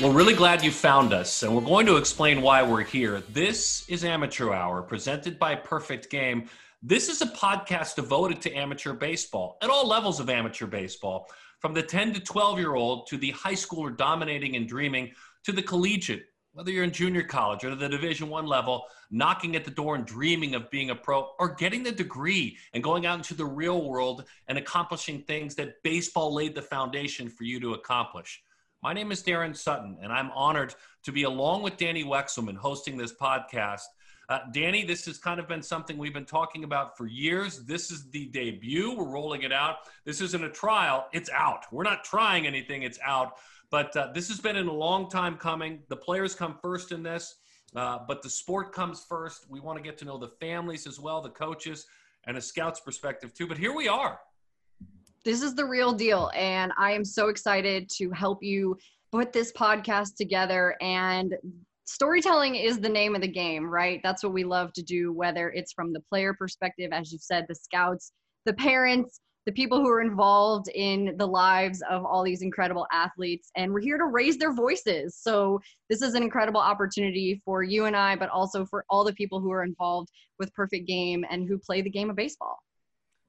We're really glad you found us, and we're going to explain why we're here. This is Amateur Hour, presented by Perfect Game. This is a podcast devoted to amateur baseball at all levels of amateur baseball, from the 10 to 12 year old to the high schooler dominating and dreaming to the collegiate, whether you're in junior college or the Division One level, knocking at the door and dreaming of being a pro, or getting the degree and going out into the real world and accomplishing things that baseball laid the foundation for you to accomplish. My name is Daron Sutton, and I'm honored to be along with Dani Wexelman hosting this podcast. Uh, Dani, this has kind of been something we've been talking about for years. This is the debut. We're rolling it out. This isn't a trial, it's out. We're not trying anything, it's out. But uh, this has been in a long time coming. The players come first in this, uh, but the sport comes first. We want to get to know the families as well, the coaches, and a scout's perspective too. But here we are this is the real deal. And I am so excited to help you put this podcast together. And storytelling is the name of the game, right? That's what we love to do, whether it's from the player perspective, as you said, the scouts, the parents, the people who are involved in the lives of all these incredible athletes. And we're here to raise their voices. So, this is an incredible opportunity for you and I, but also for all the people who are involved with Perfect Game and who play the game of baseball.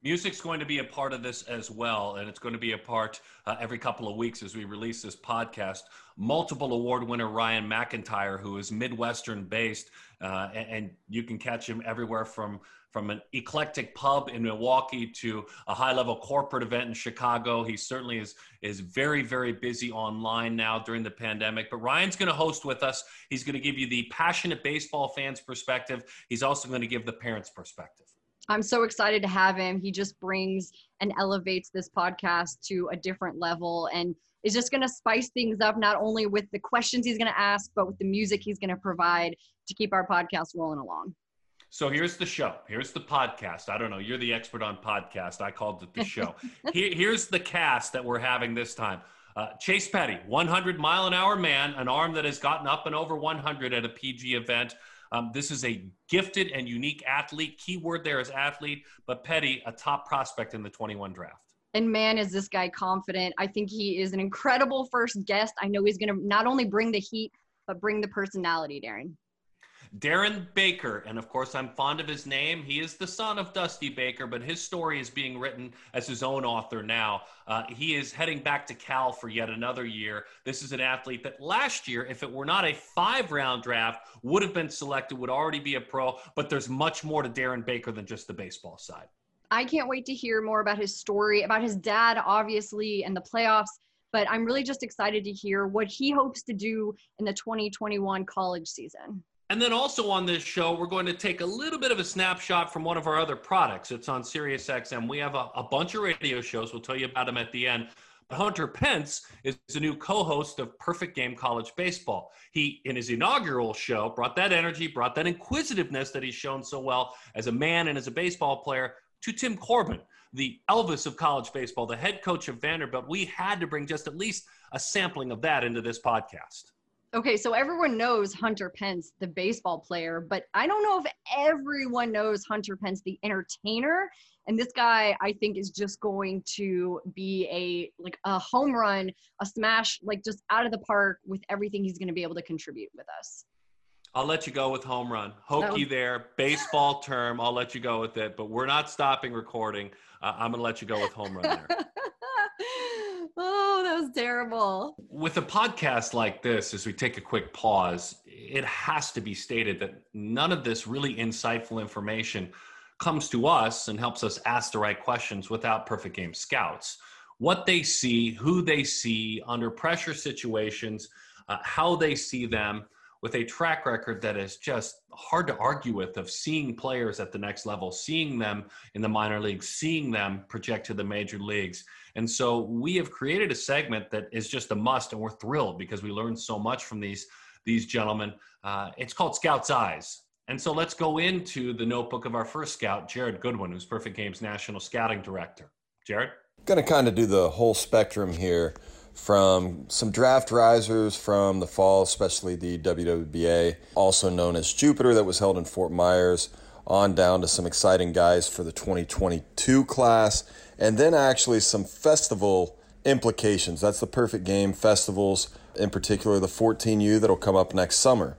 Music's going to be a part of this as well, and it's going to be a part uh, every couple of weeks as we release this podcast. Multiple award winner Ryan McIntyre, who is Midwestern based, uh, and, and, you can catch him everywhere from from an eclectic pub in Milwaukee to a high level corporate event in Chicago. He certainly is is very very busy online now during the pandemic. But Ryan's going to host with us. He's going to give you the passionate baseball fans perspective. He's also going to give the parents perspective. I'm so excited to have him. He just brings and elevates this podcast to a different level and is just going to spice things up, not only with the questions he's going to ask, but with the music he's going to provide to keep our podcast rolling along. So here's the show. Here's the podcast. I don't know. You're the expert on podcast. I called it the show. Here, here's the cast that we're having this time. Uh, Chase Petty, 100 mile an hour man, an arm that has gotten up and over 100 at a PG event. Um, this is a gifted and unique athlete. Keyword there is athlete, but Petty, a top prospect in the 21 draft. And man, is this guy confident. I think he is an incredible first guest. I know he's going to not only bring the heat, but bring the personality, Daron. Darren Baker, and of course, I'm fond of his name. He is the son of Dusty Baker, but his story is being written as his own author now. Uh, he is heading back to Cal for yet another year. This is an athlete that last year, if it were not a five round draft, would have been selected, would already be a pro, but there's much more to Darren Baker than just the baseball side. I can't wait to hear more about his story, about his dad, obviously, and the playoffs. But I'm really just excited to hear what he hopes to do in the 2021 college season. And then also on this show, we're going to take a little bit of a snapshot from one of our other products. It's on SiriusXM. We have a, a bunch of radio shows. We'll tell you about them at the end. But Hunter Pence is a new co-host of Perfect Game College Baseball. He, in his inaugural show, brought that energy, brought that inquisitiveness that he's shown so well as a man and as a baseball player to Tim Corbin, the Elvis of college baseball, the head coach of Vanderbilt. We had to bring just at least a sampling of that into this podcast. Okay, so everyone knows Hunter Pence, the baseball player, but I don't know if everyone knows Hunter Pence, the entertainer. And this guy, I think, is just going to be a like a home run, a smash, like just out of the park with everything he's going to be able to contribute with us. I'll let you go with home run. Hokey was- there, baseball term. I'll let you go with it, but we're not stopping recording. Uh, I'm going to let you go with home run there. Was terrible. With a podcast like this, as we take a quick pause, it has to be stated that none of this really insightful information comes to us and helps us ask the right questions without perfect game scouts. What they see, who they see under pressure situations, uh, how they see them with a track record that is just hard to argue with of seeing players at the next level, seeing them in the minor leagues, seeing them project to the major leagues. And so we have created a segment that is just a must, and we're thrilled because we learned so much from these these gentlemen. Uh, it's called Scout's Eyes. And so let's go into the notebook of our first scout, Jered Goodwin, who's Perfect Games National Scouting Director. Jered? Going to kind of do the whole spectrum here from some draft risers from the fall, especially the WWBA, also known as Jupiter, that was held in Fort Myers, on down to some exciting guys for the 2022 class, and then actually some festival implications. That's the perfect game festivals in particular the 14U that'll come up next summer.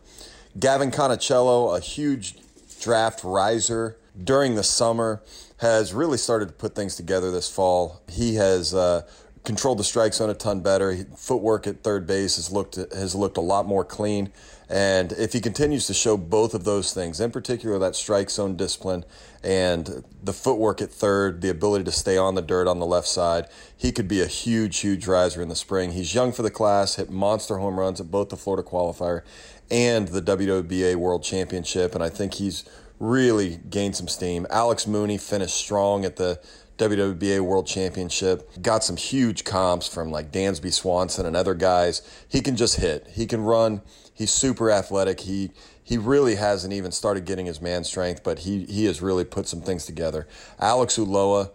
Gavin Conticello, a huge draft riser during the summer, has really started to put things together this fall. He has uh, controlled the strike zone a ton better. Footwork at third base has looked has looked a lot more clean. And if he continues to show both of those things, in particular that strike zone discipline and the footwork at third, the ability to stay on the dirt on the left side, he could be a huge, huge riser in the spring. He's young for the class, hit monster home runs at both the Florida qualifier and the WWBA World Championship, and I think he's really gained some steam. Alex Mooney finished strong at the WWBA World Championship. Got some huge comps from like Dansby Swanson and other guys. He can just hit. He can run. He's super athletic. He he really hasn't even started getting his man strength, but he he has really put some things together. Alex Uloa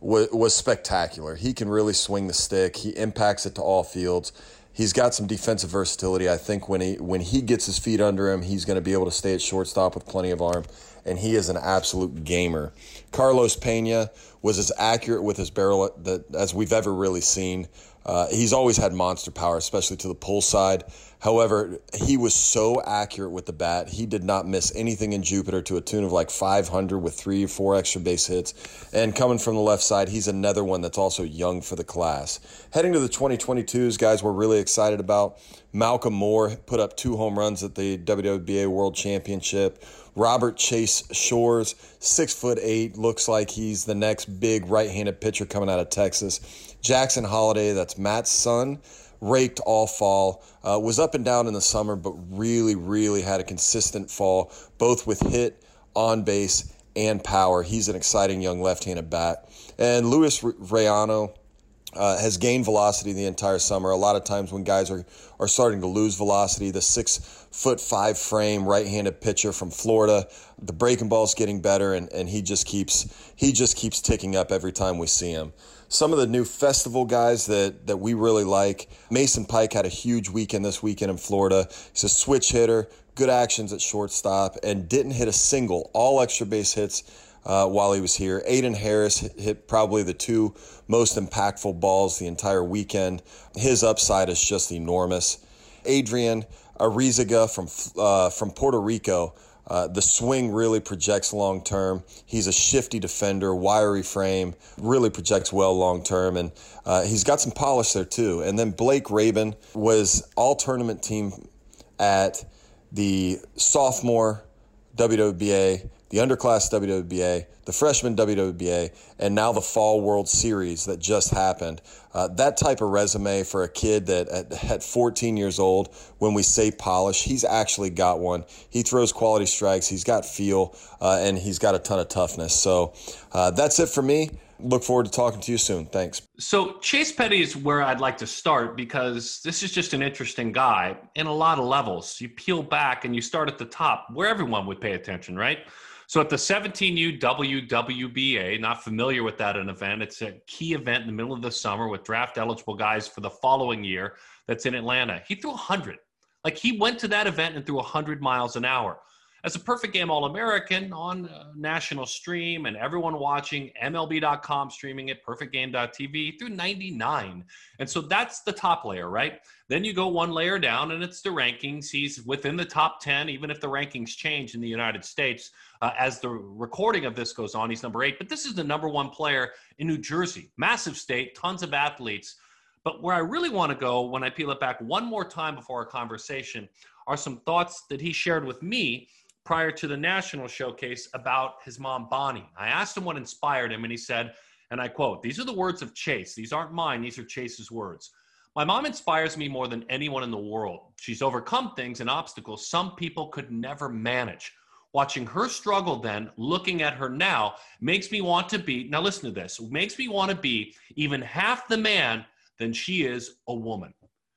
was, was spectacular. He can really swing the stick. He impacts it to all fields he's got some defensive versatility. I think when he when he gets his feet under him, he's going to be able to stay at shortstop with plenty of arm, and he is an absolute gamer. Carlos Pena was as accurate with his barrel that, as we've ever really seen. Uh, he's always had monster power, especially to the pull side. However, he was so accurate with the bat. He did not miss anything in Jupiter to a tune of like 500 with three or four extra base hits. And coming from the left side, he's another one that's also young for the class. Heading to the 2022s, guys, we're really excited about. Malcolm Moore put up two home runs at the WWBA World Championship. Robert Chase Shores, six foot eight, looks like he's the next big right-handed pitcher coming out of Texas. Jackson Holliday, that's Matt's son, raked all fall. Uh, was up and down in the summer, but really, really had a consistent fall, both with hit, on base, and power. He's an exciting young left-handed bat. And Luis Rayano, uh, has gained velocity the entire summer. A lot of times when guys are, are starting to lose velocity, the six foot five frame right handed pitcher from Florida, the breaking ball's getting better and, and he just keeps he just keeps ticking up every time we see him. Some of the new festival guys that, that we really like. Mason Pike had a huge weekend this weekend in Florida. He's a switch hitter, good actions at shortstop, and didn't hit a single, all extra base hits uh, while he was here. Aiden Harris hit, probably the two most impactful balls the entire weekend. His upside is just enormous. Adrian Arizaga from uh, from Puerto Rico. Uh, the swing really projects long term. He's a shifty defender, wiry frame, really projects well long term, and uh, he's got some polish there too. And then Blake Rabin was all tournament team at the sophomore WWBA the underclass WWBA, the freshman WWBA, and now the fall World Series that just happened. Uh, that type of resume for a kid that at, at 14 years old, when we say polish, he's actually got one. He throws quality strikes, he's got feel, uh, and he's got a ton of toughness. So uh, that's it for me. Look forward to talking to you soon. Thanks. So, Chase Petty is where I'd like to start because this is just an interesting guy in a lot of levels. You peel back and you start at the top where everyone would pay attention, right? So at the 17U WWBA, not familiar with that an event, it's a key event in the middle of the summer with draft eligible guys for the following year that's in Atlanta. He threw 100. Like he went to that event and threw 100 miles an hour as a perfect game All American on uh, national stream and everyone watching MLB.com streaming it, perfectgame.tv through 99. And so that's the top layer, right? Then you go one layer down and it's the rankings. He's within the top 10, even if the rankings change in the United States. Uh, as the recording of this goes on, he's number eight. But this is the number one player in New Jersey, massive state, tons of athletes. But where I really want to go when I peel it back one more time before our conversation are some thoughts that he shared with me prior to the national showcase about his mom, Bonnie. I asked him what inspired him, and he said, and I quote, These are the words of Chase. These aren't mine, these are Chase's words. My mom inspires me more than anyone in the world. She's overcome things and obstacles some people could never manage. Watching her struggle, then, looking at her now, makes me want to be, now listen to this, makes me want to be even half the man than she is a woman.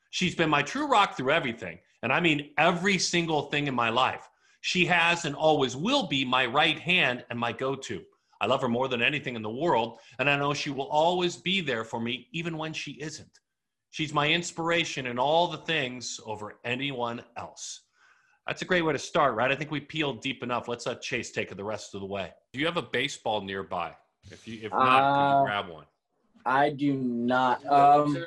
She's been my true rock through everything, and I mean every single thing in my life. She has and always will be my right hand and my go to. I love her more than anything in the world, and I know she will always be there for me, even when she isn't. She's my inspiration in all the things over anyone else. That's a great way to start, right? I think we peeled deep enough. Let's let Chase take it the rest of the way. Do you have a baseball nearby? If you, if not, uh, can you uh, grab one? I do not. Um,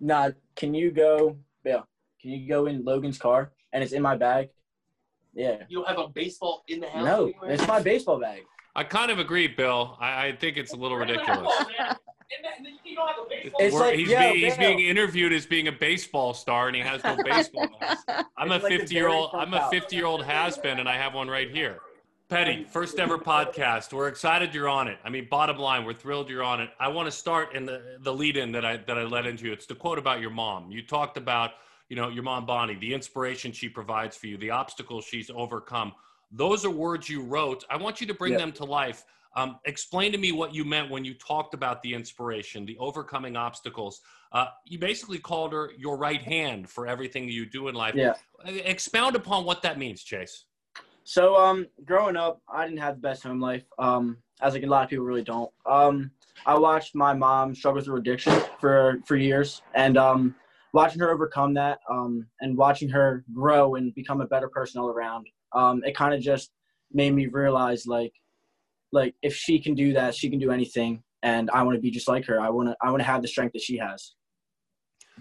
nah, can you go? Yeah. Can you go in Logan's car and it's in my bag? Yeah. You don't have a baseball in the house No, anywhere? it's my baseball bag. I kind of agree, Bill. I, I think it's a little ridiculous. Man. And that- you don't have a baseball. It's We're- like, he's, yo, being, he's being interviewed as being a baseball star, and he has no baseball. I'm a It's like the 50 year old. I'm a 50 year old has been, and I have one right here. Petty, first ever podcast. We're excited you're on it. I mean, bottom line, we're thrilled you're on it. I want to start in the the lead in that I that I led into. It's the quote about your mom. You talked about you know your mom Bonnie, the inspiration she provides for you, the obstacles she's overcome. Those are words you wrote. I want you to bring Yeah. them to life. Um, explain to me what you meant when you talked about the inspiration, the overcoming obstacles. Uh, you basically called her your right hand for everything you do in life. Yeah. Expound upon what that means, Chase. So um, growing up, I didn't have the best home life. Um, as like a lot of people really don't. Um, I watched my mom struggle through addiction for for years, and um, watching her overcome that, um, and watching her grow and become a better person all around. Um, it kind of just made me realize like, like if she can do that, she can do anything, and I want to be just like her. I want to I want to have the strength that she has.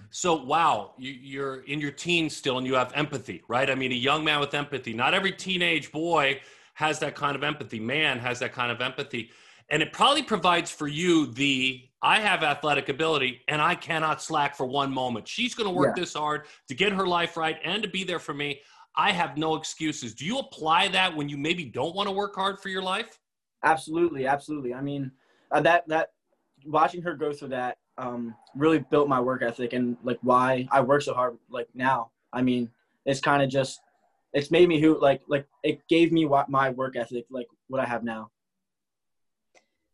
So, wow, you, you're in your teens still and you have empathy, right? I mean, a young man with empathy. Not every teenage boy has that kind of empathy, man has that kind of empathy. And it probably provides for you the I have athletic ability and I cannot slack for one moment. She's going to work Yeah. this hard to get her life right and to be there for me. I have no excuses. Do you apply that when you maybe don't want to work hard for your life? Absolutely, absolutely. I mean, uh, that that watching her go through that um, really built my work ethic and like why I work so hard. Like now, I mean, it's kind of just it's made me who like like it gave me what my work ethic like what I have now.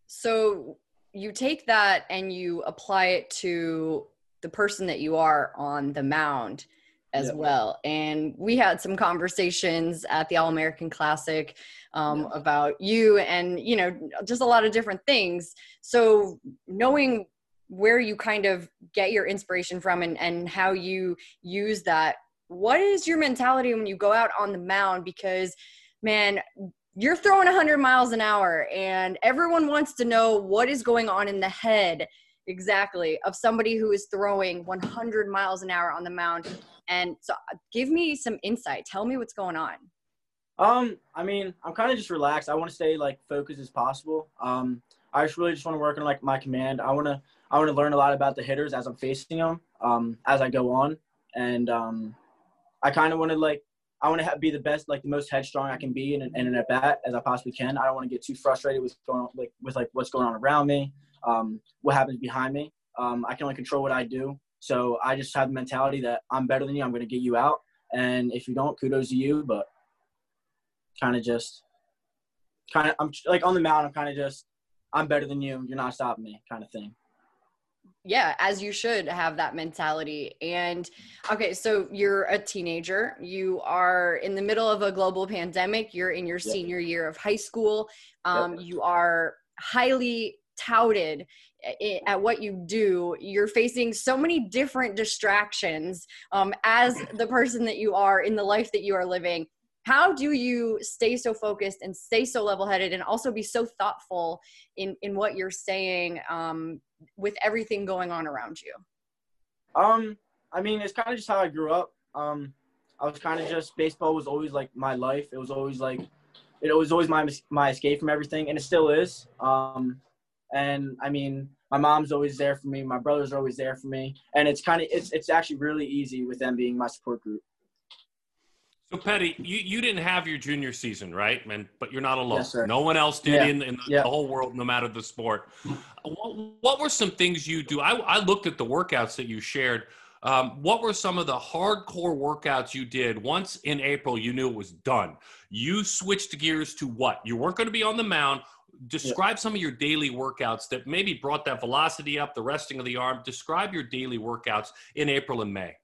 So you take that and you apply it to the person that you are on the mound as Yeah. well. And we had some conversations at the All American Classic um, Yeah. about you and, you know, just a lot of different things. So knowing where you kind of get your inspiration from and, and how you use that, what is your mentality when you go out on the mound? Because, man, you're throwing 100 miles an hour and everyone wants to know what is going on in the head exactly of somebody who is throwing 100 miles an hour on the mound and so uh, give me some insight tell me what's going on Um, I mean, I'm kind of just relaxed. I want to stay like focused as possible. Um, I just really just want to work on like my command. I want to I want to learn a lot about the hitters as I'm facing them. Um, as I go on, and um, I kind of want to like I want to be the best, like the most headstrong I can be in an, in an at bat as I possibly can. I don't want to get too frustrated with going like with like what's going on around me, um, what happens behind me. Um, I can only control what I do. So I just have the mentality that I'm better than you. I'm going to get you out, and if you don't, kudos to you. But kind of just kind of I'm like on the mound. I'm kind of just I'm better than you. You're not stopping me, kind of thing. yeah as you should have that mentality and okay so you're a teenager you are in the middle of a global pandemic you're in your Yep. senior year of high school um, you are highly touted at what you do you're facing so many different distractions um, as the person that you are in the life that you are living how do you stay so focused and stay so level-headed and also be so thoughtful in in what you're saying um, with everything going on around you Um, I mean, it's kind of just how I grew up. Um, I was kind of just baseball was always like my life. It was always like it was always my my escape from everything, and it still is. Um, and I mean, my mom's always there for me. My brothers are always there for me, and it's kind of it's it's actually really easy with them being my support group. So, Petty, you, you didn't have your junior season, right? And but you're not alone. Yes. No one else did Yeah. in, in the, Yeah. whole world, no matter the sport. What, what were some things you do? I, I looked at the workouts that you shared. Um, what were some of the hardcore workouts you did once in April? You knew it was done. You switched gears to what? You weren't going to be on the mound. Describe some of your daily workouts that maybe brought that velocity up, the resting of the arm. Describe your daily workouts in April and May.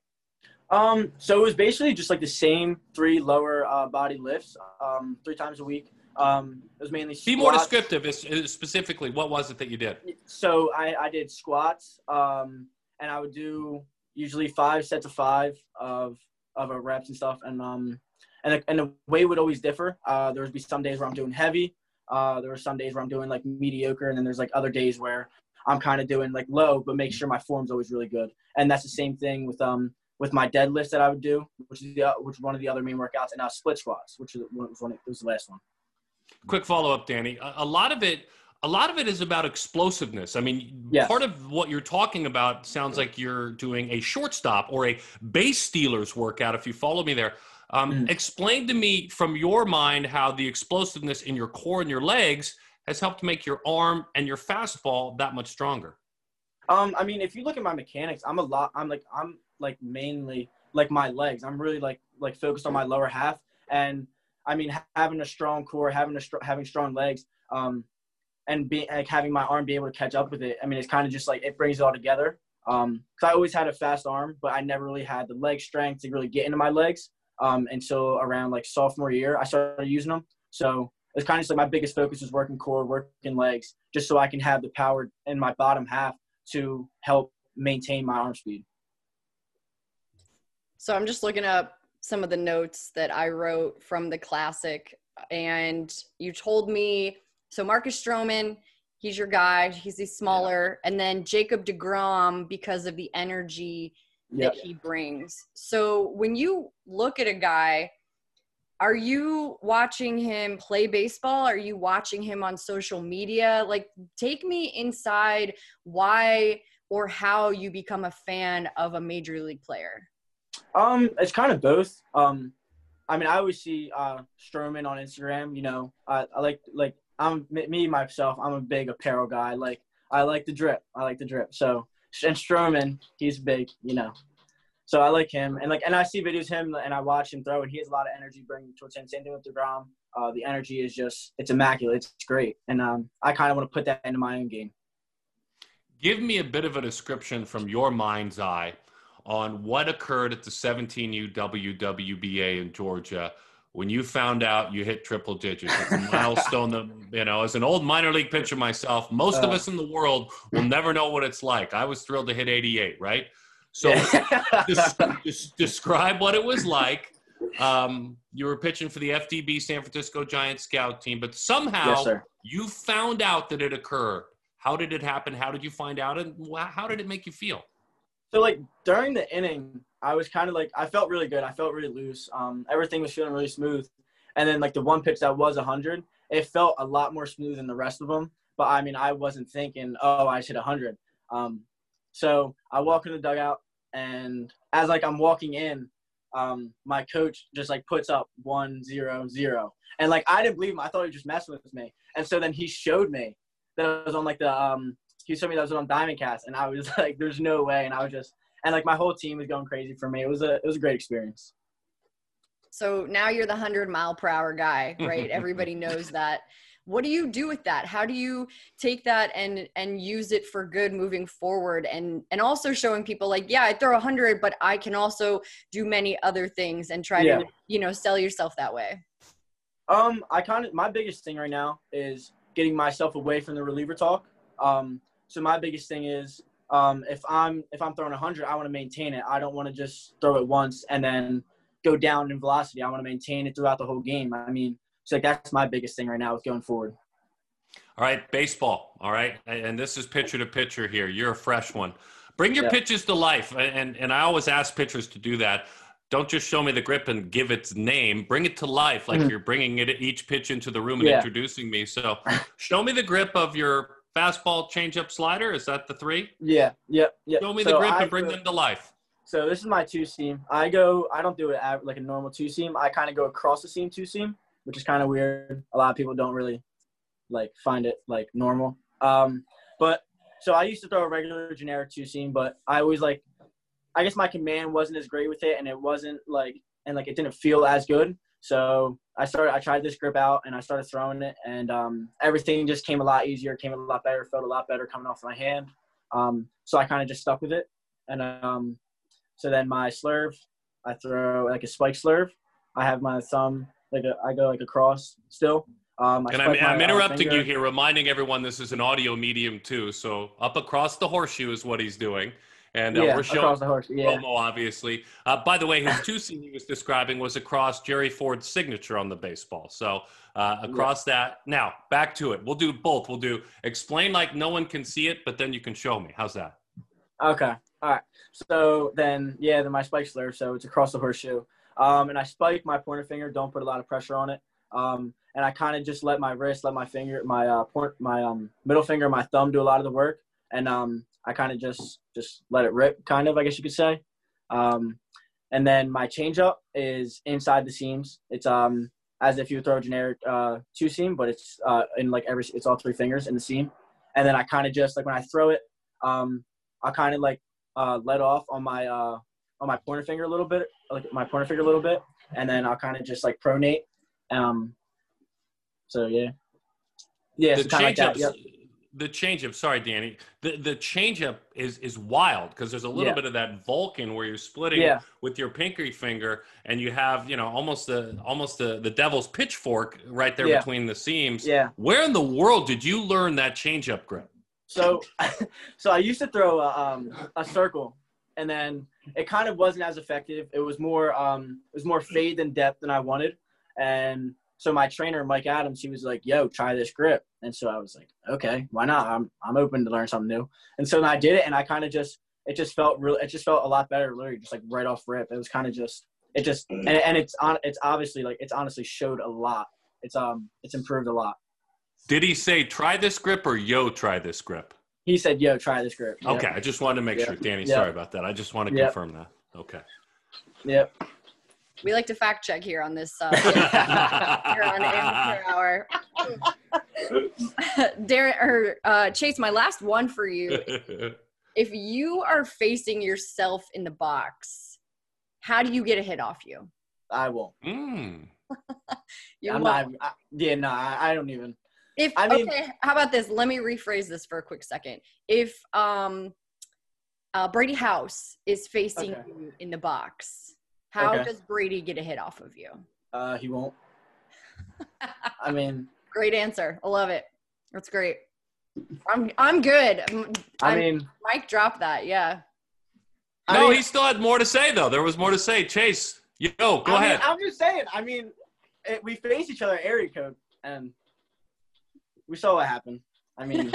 Um, so it was basically just like the same three lower uh, body lifts, um, three times a week. Um, it was mainly Be more descriptive, is- is specifically. What was it that you did? So I, I did squats, um, and I would do usually five sets of five of of a reps and stuff, and um, and the, and the weight would always differ. Uh, there would be some days where I'm doing heavy. Uh, there were some days where I'm doing like mediocre, and then there's like other days where I'm kind of doing like low, but make sure my form's always really good. And that's the same thing with um with my deadlifts that I would do, which is the, which one of the other main workouts, and now split squats, which was one, it was the last one. Quick follow up, Dani. A, a lot of it a lot of it is about explosiveness. I mean, Yes. part of what you're talking about sounds like you're doing a shortstop or a base stealers workout. If you follow me there, um, Mhm. explain to me from your mind how the explosiveness in your core and your legs has helped make your arm and your fastball that much stronger. Um, I mean, if you look at my mechanics, I'm a lot. I'm like I'm like mainly like my legs. I'm really like like focused on my lower half, and I mean ha- having a strong core, having a str- having strong legs, um, and being like having my arm be able to catch up with it. I mean, it's kind of just like it brings it all together. Um, cause I always had a fast arm, but I never really had the leg strength to really get into my legs. Um, until around like sophomore year, I started using them. So it's kind of just like my biggest focus is working core, working legs, just so I can have the power in my bottom half to help maintain my arm speed. So I'm just looking up some of the notes that I wrote from the classic, and you told me so Marcus Stroman, he's your guy. He's the smaller, and then Jacob Degrom because of the energy Yeah. that he brings. So when you look at a guy, are you watching him play baseball? Are you watching him on social media? Like, take me inside why or how you become a fan of a major league player. Um, it's kind of both. Um, I mean, I always see uh, Stroman on Instagram. You know, I, I like like I'm me myself. I'm a big apparel guy. Like I like the drip. I like the drip. So and Stroman, he's big. You know, so I like him. And like and I see videos of him and I watch him throw, and he has a lot of energy bringing towards him. Same thing with Degrom. Uh, the energy is just it's immaculate. It's great, and um, I kind of want to put that into my own game. Give me a bit of a description from your mind's eye on what occurred at the 17U WWBA in Georgia when you found out you hit triple digits. It's a milestone that, you know, as an old minor league pitcher myself, most of Uh. us in the world will never know what it's like. I was thrilled to hit 88, right? So des- des- describe what it was like. Um, you were pitching for the FDB San Francisco Giants scout team, but somehow yes, you found out that it occurred. How did it happen? How did you find out? And how did it make you feel? So like during the inning, I was kind of like I felt really good. I felt really loose. Um, everything was feeling really smooth. And then like the one pitch that was hundred, it felt a lot more smooth than the rest of them. But I mean, I wasn't thinking, oh, I hit hundred. Um, so I walk in the dugout, and as like I'm walking in, um, my coach just like puts up one zero zero, and like I didn't believe him. I thought he was just messing with me. And so then he showed me that it was on like the um, he showed me that was on Diamond Cast, and I was like, "There's no way!" And I was just, and like my whole team was going crazy for me. It was a, it was a great experience. So now you're the 100 mile per hour guy, right? Everybody knows that. What do you do with that? How do you take that and and use it for good moving forward and and also showing people like, yeah, I throw 100, but I can also do many other things and try Yeah. to, you know, sell yourself that way. Um, I kind of my biggest thing right now is getting myself away from the reliever talk. Um, so my biggest thing is um, if I'm if I'm throwing 100, I want to maintain it. I don't want to just throw it once and then go down in velocity. I want to maintain it throughout the whole game. I mean, so that's my biggest thing right now with going forward. All right, baseball. All right, and this is pitcher to pitcher here. You're a fresh one. Bring your Yeah. pitches to life, and and I always ask pitchers to do that. Don't just show me the grip and give its name. Bring it to life, like Mhm. you're bringing it each pitch into the room and Yeah. introducing me. So, show me the grip of your fastball, changeup, slider. Is that the three? Yeah, yep, yep. Show me So the grip I and bring throw- them to life. So this is my two seam. I go. I don't do it at, like a normal two seam. I kind of go across the seam two seam, which is kind of weird. A lot of people don't really like find it like normal. Um, but so I used to throw a regular generic two seam, but I always like. I guess my command wasn't as great with it, and it wasn't like and like it didn't feel as good. So I started. I tried this grip out, and I started throwing it, and um, everything just came a lot easier, came a lot better, felt a lot better coming off my hand. Um, so I kind of just stuck with it, and um, so then my slurve, I throw like a spike slurve. I have my thumb like a, I go like across still. Um, I And I'm, my, I'm uh, interrupting finger. you here, reminding everyone this is an audio medium too. So up across the horseshoe is what he's doing, and uh, yeah, we're showing horse. Yeah, promo, obviously. Uh, by the way, his two seam he was describing was across Jerry Ford's signature on the baseball. So uh, across that. Now back to it. We'll do both. We'll do explain like no one can see it, but then you can show me. How's that? Okay. All right. So then, yeah, then my spike slur. So it's across the horseshoe. Um, and I spike my pointer finger. Don't put a lot of pressure on it. Um, and I kind of just let my wrist, let my finger, my uh, point, my um, middle finger, my thumb do a lot of the work. And um, I kind of just just let it rip, kind of, I guess you could say. Um, and then my changeup is inside the seams. It's um as if you throw a generic uh, two seam, but it's uh, in like every it's all three fingers in the seam. And then I kind of just like when I throw it, um, I kind of like uh, let off on my uh, on my pointer finger a little bit, like my pointer finger a little bit, and then I'll kind of just like pronate. Um, so yeah, yeah, the so kind of like that. Yep. The changeup. Sorry, Dani. The the changeup is is wild because there's a little Yeah. bit of that Vulcan where you're splitting Yeah. with your pinky finger, and you have you know almost the almost the the devil's pitchfork right there Yeah. between the seams. Yeah. Where in the world did you learn that changeup grip? So, so I used to throw a, um, a circle, and then it kind of wasn't as effective. It was more um, it was more fade than depth than I wanted, and so my trainer Mike Adams he was like, "Yo, try this grip," and so I was like, "Okay, why not? I'm I'm open to learn something new." And so then I did it, and I kind of just it just felt real. It just felt a lot better, literally, just like right off rip. It was kind of just it just and, and it's on it's obviously like it's honestly showed a lot. It's um it's improved a lot. Did he say try this grip or yo try this grip? He said, "Yo, try this grip." Yep. Okay, I just wanted to make Yeah. sure, Dani. Yeah. Sorry about that. I just want to confirm that. Okay. Yep. We like to fact check here on this uh, here on Amateur Hour. Darren or uh, Chase, my last one for you. If you are facing yourself in the box, how do you get a hit off you? I won't. mm. You I'm won't. not. I, yeah, no, I, I don't even. If I mean- okay, how about this? Let me rephrase this for a quick second. If um, uh, Brady House is facing Okay. you in the box, how Okay. does Brady get a hit off of you? Uh, he won't. I mean, Great answer. I love it. That's great. I'm I'm good. I'm, I mean, Mike dropped that. Yeah. I No, mean- he still had more to say though. There was more to say. Chase, yo, go I ahead. Mean, I'm just saying. I mean, it, we face each other at area code, and we saw what happened. I mean,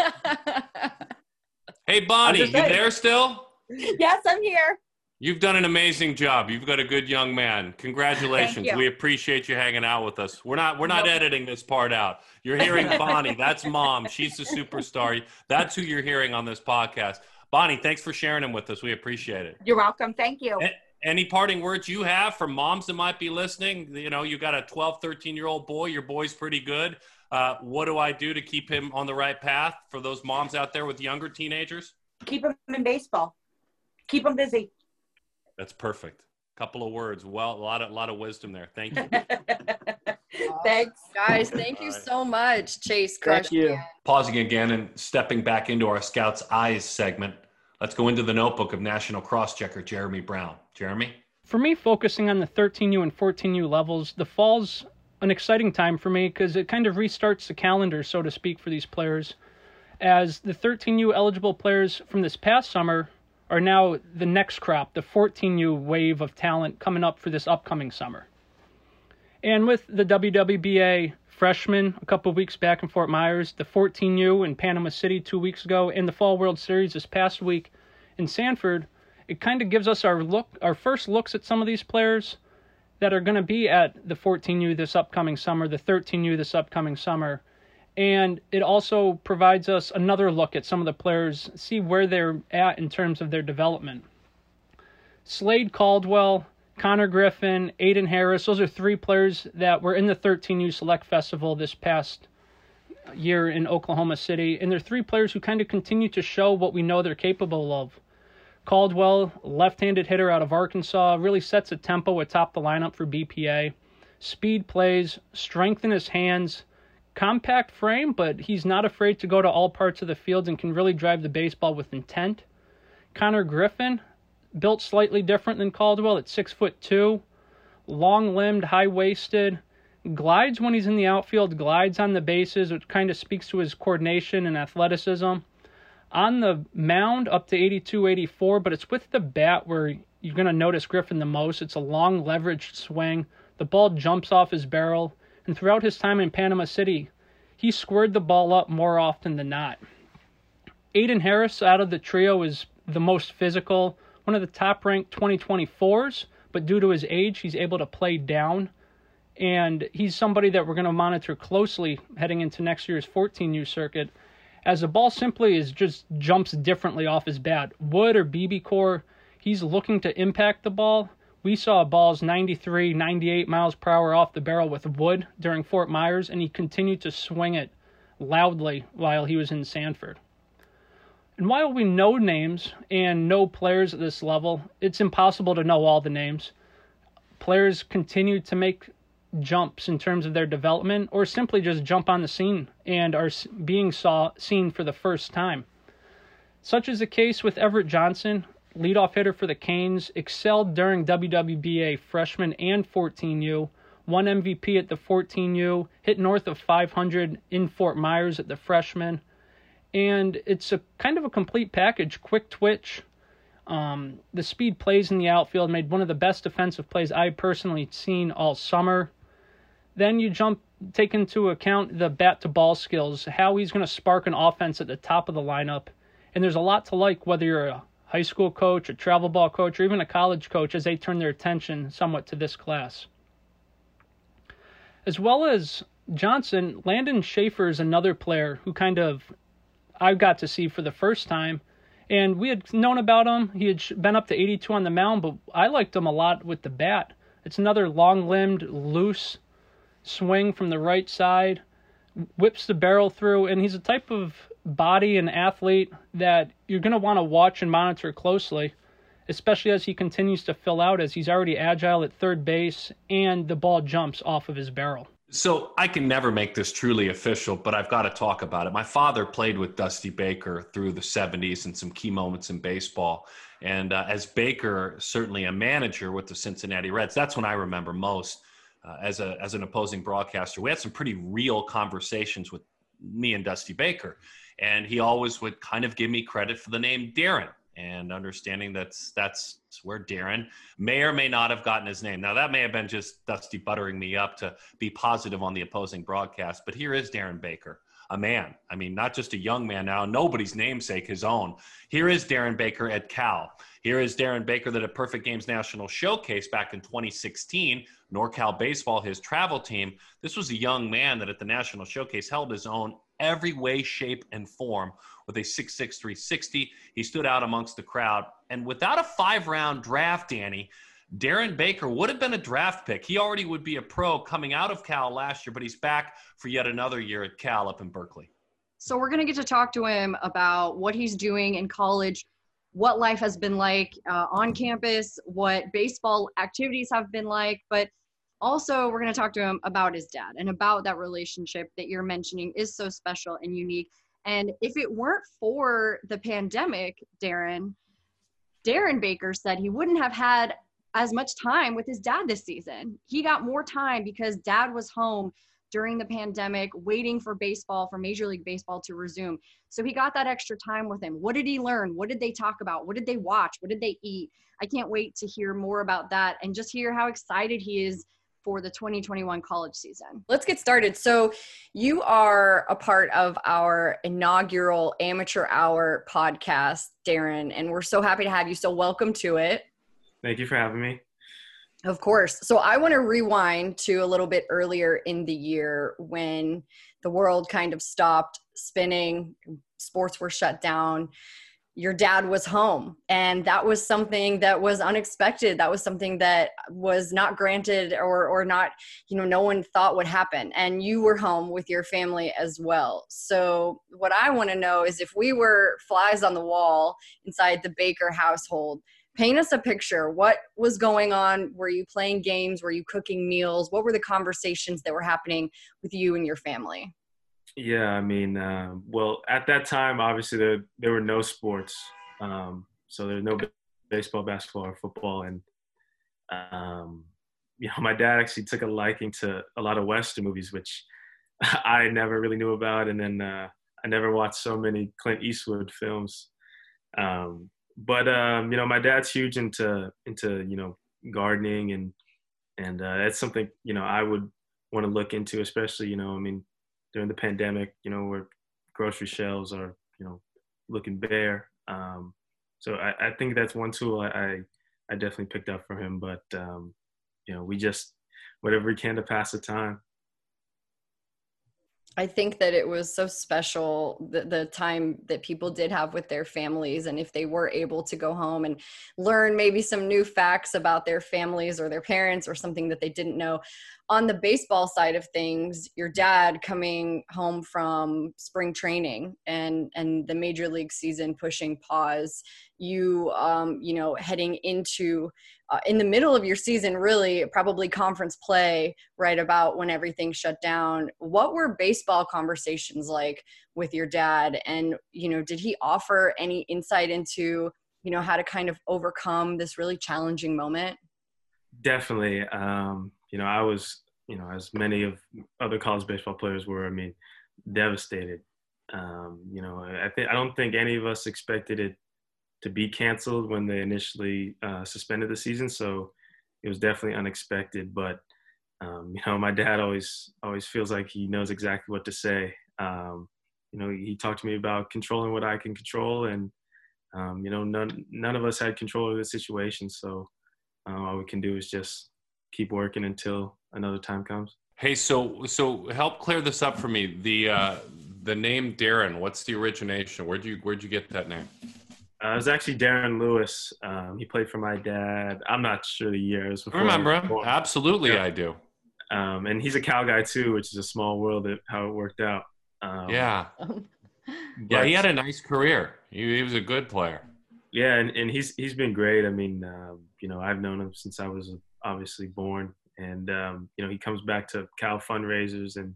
hey, Bonnie, you there still? Yes, I'm here. You've done an amazing job. You've got a good young man. Congratulations. you. We appreciate you hanging out with us. We're not we're not Nope. editing this part out. You're hearing Bonnie. That's mom. She's the superstar. That's who you're hearing on this podcast. Bonnie, thanks for sharing him with us. We appreciate it. You're welcome. Thank you. Any parting words you have for moms that might be listening? You know, you got a 12, 13 year old boy. Your boy's pretty good. Uh, what do I do to keep him on the right path for those moms out there with younger teenagers? Keep him in baseball. Keep him busy. That's perfect. Couple of words. Well, a lot of, lot of wisdom there. Thank you. Thanks. Guys, thank you All right. so much. Chase Thank you. Pausing again and stepping back into our Scouts Eyes segment. Let's go into the notebook of National Cross Checker Jheremy Brown. Jheremy? For me, focusing on the 13U and 14U levels, the fall's an exciting time for me because it kind of restarts the calendar, so to speak, for these players. As the 13U eligible players from this past summer are now the next crop, the 14U wave of talent coming up for this upcoming summer. And with the WWBA freshmen a couple weeks back in Fort Myers, the 14U in Panama City two weeks ago, and the Fall World Series this past week in Sanford, it kind of gives us our look, our first looks at some of these players that are going to be at the 14U this upcoming summer, the 13U this upcoming summer, and it also provides us another look at some of the players, see where they're at in terms of their development. Slade Caldwell, Connor Griffin, Aiden Harris, those are three players that were in the 13U Select Festival this past year in Oklahoma City, and they're three players who kind of continue to show what we know they're capable of. Caldwell, left-handed hitter out of Arkansas, really sets a tempo atop the lineup for BPA. Speed plays, strength in his hands, compact frame, but he's not afraid to go to all parts of the field and can really drive the baseball with intent. Connor Griffin, built slightly different than Caldwell at six foot two, long-limbed, high-waisted, glides when he's in the outfield, glides on the bases, which kind of speaks to his coordination and athleticism. On the mound up to 82 84 but it's with the bat where you're going to notice griffin the most. It's a long leveraged swing. The ball jumps off his barrel and throughout his time in panama city he squared the ball up more often than not aiden harris out of the trio is the most physical, one of the top ranked 2024s, but due to his age, he's able to play down. And he's somebody that we're going to monitor closely heading into next year's 14U circuit, as the ball simply is just jumps differently off his bat. Wood or BBCOR, he's looking to impact the ball. We saw balls 93, 98 miles per hour off the barrel with Wood during Fort Myers, and he continued to swing it loudly while he was in Sanford. And while we know names and know players at this level, it's impossible to know all the names. Players continue to make jumps in terms of their development or simply just jump on the scene and are being saw, seen for the first time. Such is the case with Everett Johnson, leadoff hitter for the Canes, excelled during WWBA freshman and 14U, won MVP at the 14U, hit north of 500 in Fort Myers at the freshman. And it's a kind of a complete package, quick twitch. Um, the speed plays in the outfield made one of the best defensive plays I've personally seen all summer. Then you jump, take into account the bat to ball skills, how he's going to spark an offense at the top of the lineup. And there's a lot to like whether you're a high school coach, a travel ball coach, or even a college coach as they turn their attention somewhat to this class. As well as Johnson, Landon Schaefer is another player who kind of I got to see for the first time. And we had known about him. He had been up to 82 on the mound, but I liked him a lot with the bat. It's another long limbed, loose swing from the right side, whips the barrel through, and he's a type of body and athlete that you're going to want to watch and monitor closely, especially as he continues to fill out, as he's already agile at third base and the ball jumps off of his barrel. So I can never make this truly official, but I've got to talk about it. My father played with Dusty Baker through the 70s and some key moments in baseball. And uh, as Baker, certainly a manager with the Cincinnati Reds, that's when I remember most uh, as a as an opposing broadcaster. We had some pretty real conversations with me and Dusty Baker, and he always would kind of give me credit for the name Darren and understanding that's that's where Darren may or may not have gotten his name. Now that may have been just Dusty buttering me up to be positive on the opposing broadcast, but here is Darren Baker, a man. I mean, not just a young man now, nobody's namesake, his own. Here is Darren Baker at Cal. Here is Darren Baker that at Perfect Games National Showcase back in 2016, NorCal Baseball, his travel team. This was a young man that at the National Showcase held his own every way, shape, and form with a 6'6", 360. He stood out amongst the crowd. And without a five-round draft, Dani, Darren Baker would have been a draft pick. He already would be a pro coming out of Cal last year, but he's back for yet another year at Cal up in Berkeley. So we're going to get to talk to him about what he's doing in college, what life has been like uh, on campus, what baseball activities have been like, but also we're going to talk to him about his dad and about that relationship that you're mentioning is so special and unique and if it weren't for the pandemic darren darren baker said he wouldn't have had as much time with his dad this season he got more time because dad was home during the pandemic waiting for baseball for major league baseball to resume so he got that extra time with him what did he learn what did they talk about what did they watch what did they eat i can't wait to hear more about that and just hear how excited he is for the 2021 college season. Let's get started. So, you are a part of our inaugural Amateur Hour podcast, Darren, and we're so happy to have you. So, welcome to it. Thank you for having me. Of course. So, I want to rewind to a little bit earlier in the year when the world kind of stopped spinning, sports were shut down your dad was home and that was something that was unexpected that was something that was not granted or or not you know no one thought would happen and you were home with your family as well so what i want to know is if we were flies on the wall inside the baker household paint us a picture. What was going on? Were you playing games? Were you cooking meals? What were the conversations that were happening with you and your family? Yeah, I mean, uh, well, at that time, obviously there there were no sports, um, so there's no baseball, basketball, or football, and um, you know, my dad actually took a liking to a lot of Western movies, which I never really knew about, and then uh, I never watched so many Clint Eastwood films. Um, but um, you know, my dad's huge into into you know gardening, and and uh, that's something you know I would want to look into, especially you know, I mean during the pandemic, you know, where grocery shelves are, you know, looking bare. Um, so I, I think that's one tool I, I, I definitely picked up from him. But um, you know, we just whatever we can to pass the time. I think that it was so special the, the time that people did have with their families. And if they were able to go home and learn maybe some new facts about their families or their parents or something that they didn't know. On the baseball side of things, your dad coming home from spring training and, and the major league season pushing pause, you, um, you know, heading into uh, in the middle of your season, really probably conference play right about when everything shut down. What were baseball conversations like with your dad? And, you know, did he offer any insight into, you know, how to kind of overcome this really challenging moment? Definitely. Um, you know, I was, you know, as many of other college baseball players were, I mean, devastated. Um, you know, I think I don't think any of us expected it to be canceled when they initially uh, suspended the season. So it was definitely unexpected. But um, you know, my dad always always feels like he knows exactly what to say. Um, you know, he talked to me about controlling what I can control, and um, you know, none none of us had control of the situation. So uh, all we can do is just keep working until another time comes. Hey, so so help clear this up for me. The uh, the name Darren, what's the origination? Where'd you where'd you get that name? Uh, it was actually Darren Lewis. Um, he played for my dad. I'm not sure the year. It was before Remember him? Absolutely, yeah. I do. Um, and he's a Cal guy too, which is a small world of how it worked out. Um, yeah. yeah, he had a nice career. He, he, was a good player. Yeah, and, and he's he's been great. I mean, uh, you know, I've known him since I was obviously born, and um, you know, he comes back to Cal fundraisers and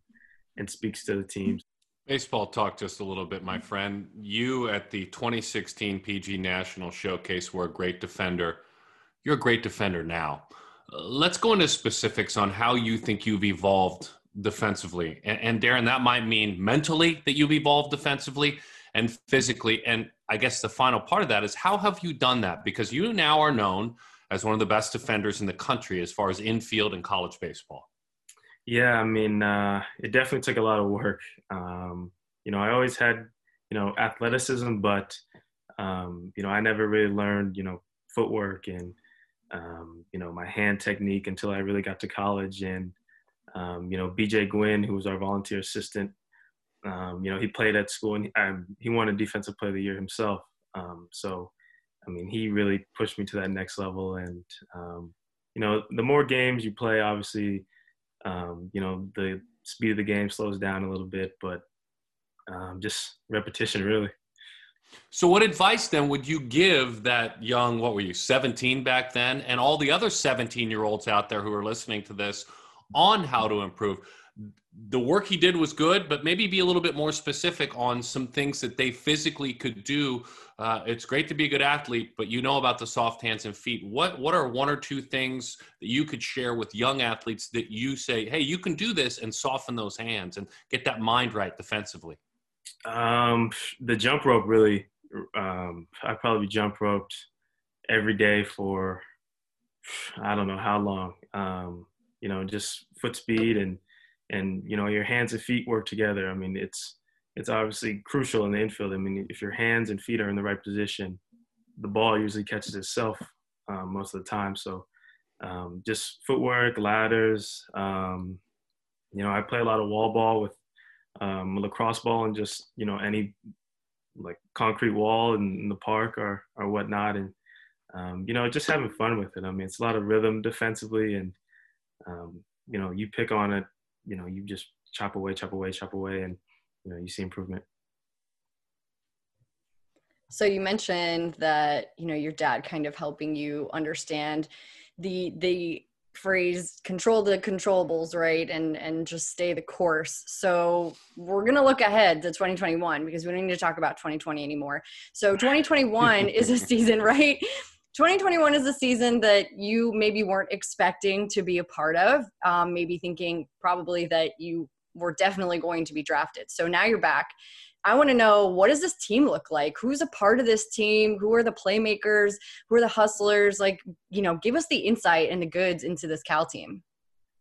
and speaks to the teams. Baseball talk just a little bit, my friend. You at the 2016 PG National Showcase were a great defender. You're a great defender now. let's go into specifics on how you think you've evolved defensively. And, and Darren, that might mean mentally that you've evolved defensively and physically. And I guess the final part of that is how have you done that? Because you now are known as one of the best defenders in the country as far as infield and college baseball. Yeah, I mean, uh, it definitely took a lot of work. Um, you know, I always had, you know, athleticism, but, um, you know, I never really learned, you know, footwork and, um, you know, my hand technique until I really got to college. And, um, you know, BJ Gwynn, who was our volunteer assistant, um, you know, he played at school and he, um, he won a defensive player of the year himself. so, I mean, he really pushed me to that next level. And, you know, the more games you play, obviously, um, you know, the speed of the game slows down a little bit, but um, just repetition, really. So, what advice then would you give that young, what were you, 17 back then, and all the other 17 year olds out there who are listening to this on how to improve? the work he did was good, but maybe be a little bit more specific on some things that they physically could do. Uh, it's great to be a good athlete, but you know about the soft hands and feet. What what are one or two things that you could share with young athletes that you say, hey, you can do this and soften those hands and get that mind right defensively? Um, the jump rope really. Um, I probably jump roped every day for I don't know how long. Um, you know, just foot speed and and you know your hands and feet work together. I mean, it's it's obviously crucial in the infield. I mean, if your hands and feet are in the right position, the ball usually catches itself um, most of the time. So um, just footwork, ladders. Um, you know, I play a lot of wall ball with um, lacrosse ball and just you know any like concrete wall in, in the park or or whatnot, and um, you know just having fun with it. I mean, it's a lot of rhythm defensively, and um, you know you pick on it you know you just chop away chop away chop away and you know you see improvement. So you mentioned that you know your dad kind of helping you understand the the phrase control the controllables right and and just stay the course. So we're going to look ahead to 2021 because we don't need to talk about 2020 anymore. So 2021 is a season right? 2021 is a season that you maybe weren't expecting to be a part of, um, maybe thinking probably that you were definitely going to be drafted. So now you're back. I want to know what does this team look like? Who's a part of this team? Who are the playmakers? Who are the hustlers? Like, you know, give us the insight and the goods into this Cal team.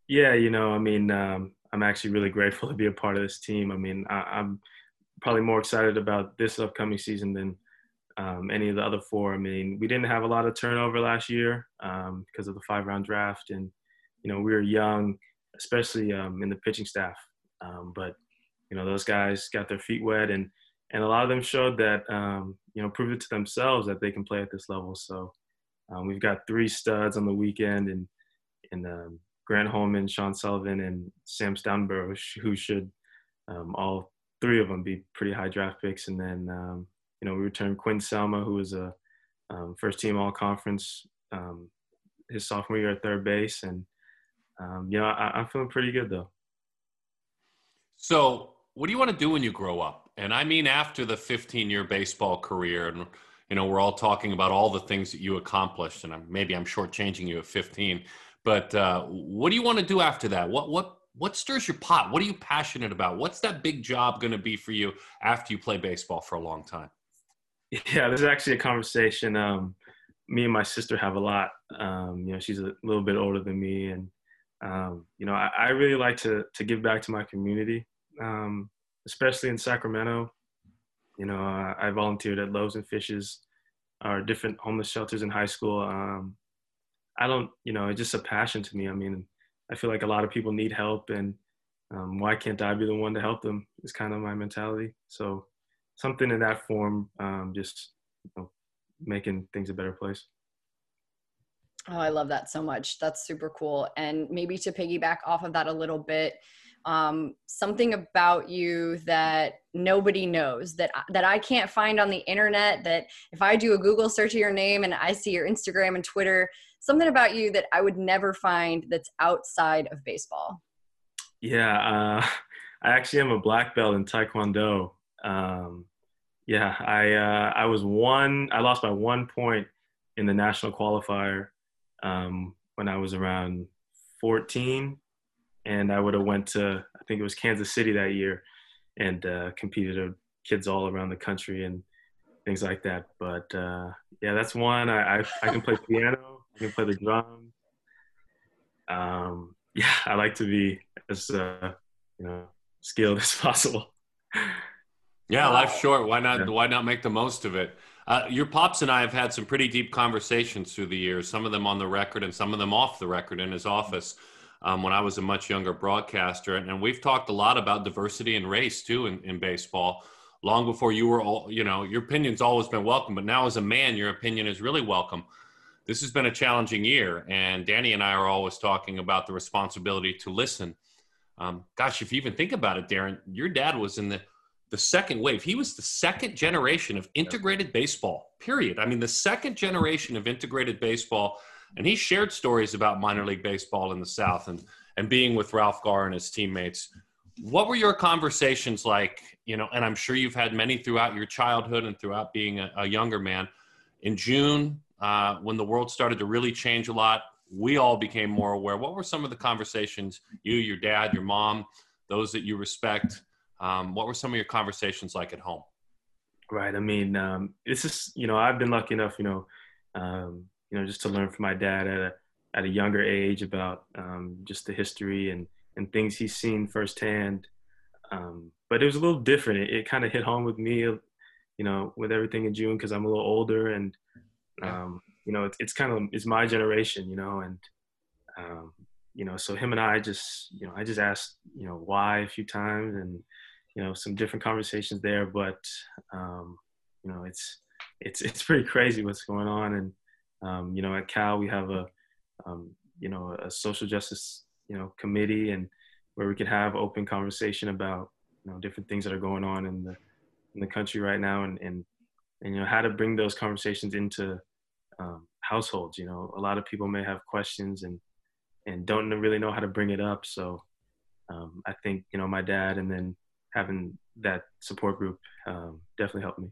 Yeah, you know, I mean, um, I'm actually really grateful to be a part of this team. I mean, I, am probably more excited about this upcoming season than um, any of the other four. I mean, we didn't have a lot of turnover last year um, because of the five round draft, and you know we were young, especially um, in the pitching staff. Um, but you know those guys got their feet wet, and and a lot of them showed that um, you know proved it to themselves that they can play at this level. So um, we've got three studs on the weekend, and and Grant Holman, Sean Sullivan, and Sam Stoutenborough, who should all three of them be pretty high draft picks, and then you know, we returned Quinn Selma, who was a um, first team all conference um, his sophomore year at third base. And, um, you know, I, am feeling pretty good though. So, what do you want to do when you grow up? And I mean, after the 15 year baseball career, and, you know, we're all talking about all the things that you accomplished, and I'm, maybe I'm shortchanging you at 15, but uh, what do you want to do after that? What, what, what stirs your pot? What are you passionate about? What's that big job going to be for you after you play baseball for a long time? Yeah, there's actually a conversation um, me and my sister have a lot. Um, you know, she's a little bit older than me, and um, you know, I, I, really like to to give back to my community, um, especially in Sacramento. You know, uh, I volunteered at Loaves and Fishes, or different homeless shelters in high school. Um, I don't, you know, it's just a passion to me. I mean, I feel like a lot of people need help, and um, why can't I be the one to help them? Is kind of my mentality. So something in that form, um, just you know, making things a better place. Oh, I love that so much. That's super cool. And maybe to piggyback off of that a little bit, um, something about you that nobody knows that that I can't find on the internet. That if I do a Google search of your name and I see your Instagram and Twitter, something about you that I would never find that's outside of baseball. Yeah, uh, I actually am a black belt in Taekwondo. Um, yeah, I uh, I was one. I lost by one point in the national qualifier um, when I was around 14, and I would have went to I think it was Kansas City that year, and uh, competed with kids all around the country and things like that. But uh, yeah, that's one. I, I, I can play piano. I can play the drum. Um, yeah, I like to be as uh, you know skilled as possible. Yeah, life's short. Why not? Yeah. Why not make the most of it? Uh, your pops and I have had some pretty deep conversations through the years. Some of them on the record, and some of them off the record in his office. Um, when I was a much younger broadcaster, and, and, we've talked a lot about diversity and race too in, in baseball. Long before you were, all, you know, your opinion's always been welcome, but now as a man, your opinion is really welcome. This has been a challenging year, and Dani and I are always talking about the responsibility to listen. Um, gosh, if you even think about it, Darren, your dad was in the the second wave. He was the second generation of integrated baseball, period. I mean, the second generation of integrated baseball. And he shared stories about minor league baseball in the South and, and being with Ralph Garr and his teammates. What were your conversations like? You know, and I'm sure you've had many throughout your childhood and throughout being a, a younger man. In June, uh, when the world started to really change a lot, we all became more aware. What were some of the conversations you, your dad, your mom, those that you respect, um, what were some of your conversations like at home? Right. I mean, um, it's just you know I've been lucky enough, you know, um, you know, just to learn from my dad at a at a younger age about um, just the history and and things he's seen firsthand. Um, but it was a little different. It, it kind of hit home with me, you know, with everything in June because I'm a little older and um, you know it's, it's kind of it's my generation, you know, and you know, so him and I just, you know, I just asked, you know, why a few times and, you know, some different conversations there, but, um, you know, it's, it's, it's pretty crazy what's going on. And, um, you know, at Cal, we have a, um, you know, a social justice, you know, committee and where we can have open conversation about, you know, different things that are going on in the, in the country right now and, and, and, you know, how to bring those conversations into, um, households, you know, a lot of people may have questions and, and don't really know how to bring it up. So um, I think you know my dad, and then having that support group um, definitely helped me.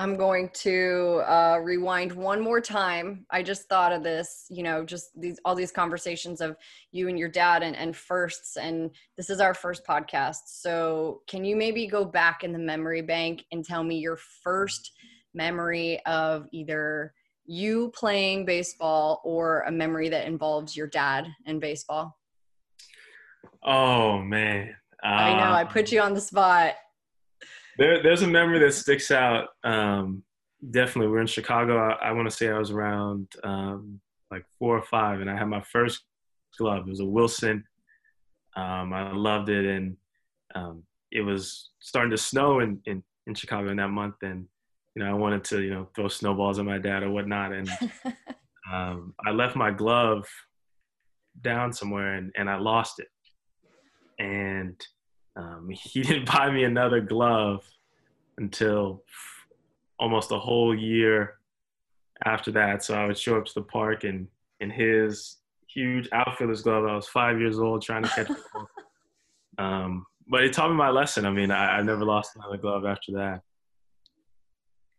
I'm going to uh, rewind one more time. I just thought of this, you know, just these all these conversations of you and your dad and, and firsts, and this is our first podcast. So, can you maybe go back in the memory bank and tell me your first memory of either you playing baseball or a memory that involves your dad in baseball? Oh man. Uh, I know, I put you on the spot. there, there's a memory that sticks out. Um, definitely, we're in Chicago. I, I want to say I was around um, like four or five, and I had my first glove. It was a Wilson. Um, I loved it, and um, it was starting to snow in, in, in Chicago in that month, and you know I wanted to you know throw snowballs at my dad or whatnot, and um, I left my glove down somewhere, and, and I lost it, and um, he didn't buy me another glove until almost a whole year after that. So I would show up to the park and in his huge outfielder's glove. I was five years old trying to catch the ball. Um, but it taught me my lesson. I mean, I, I never lost another glove after that.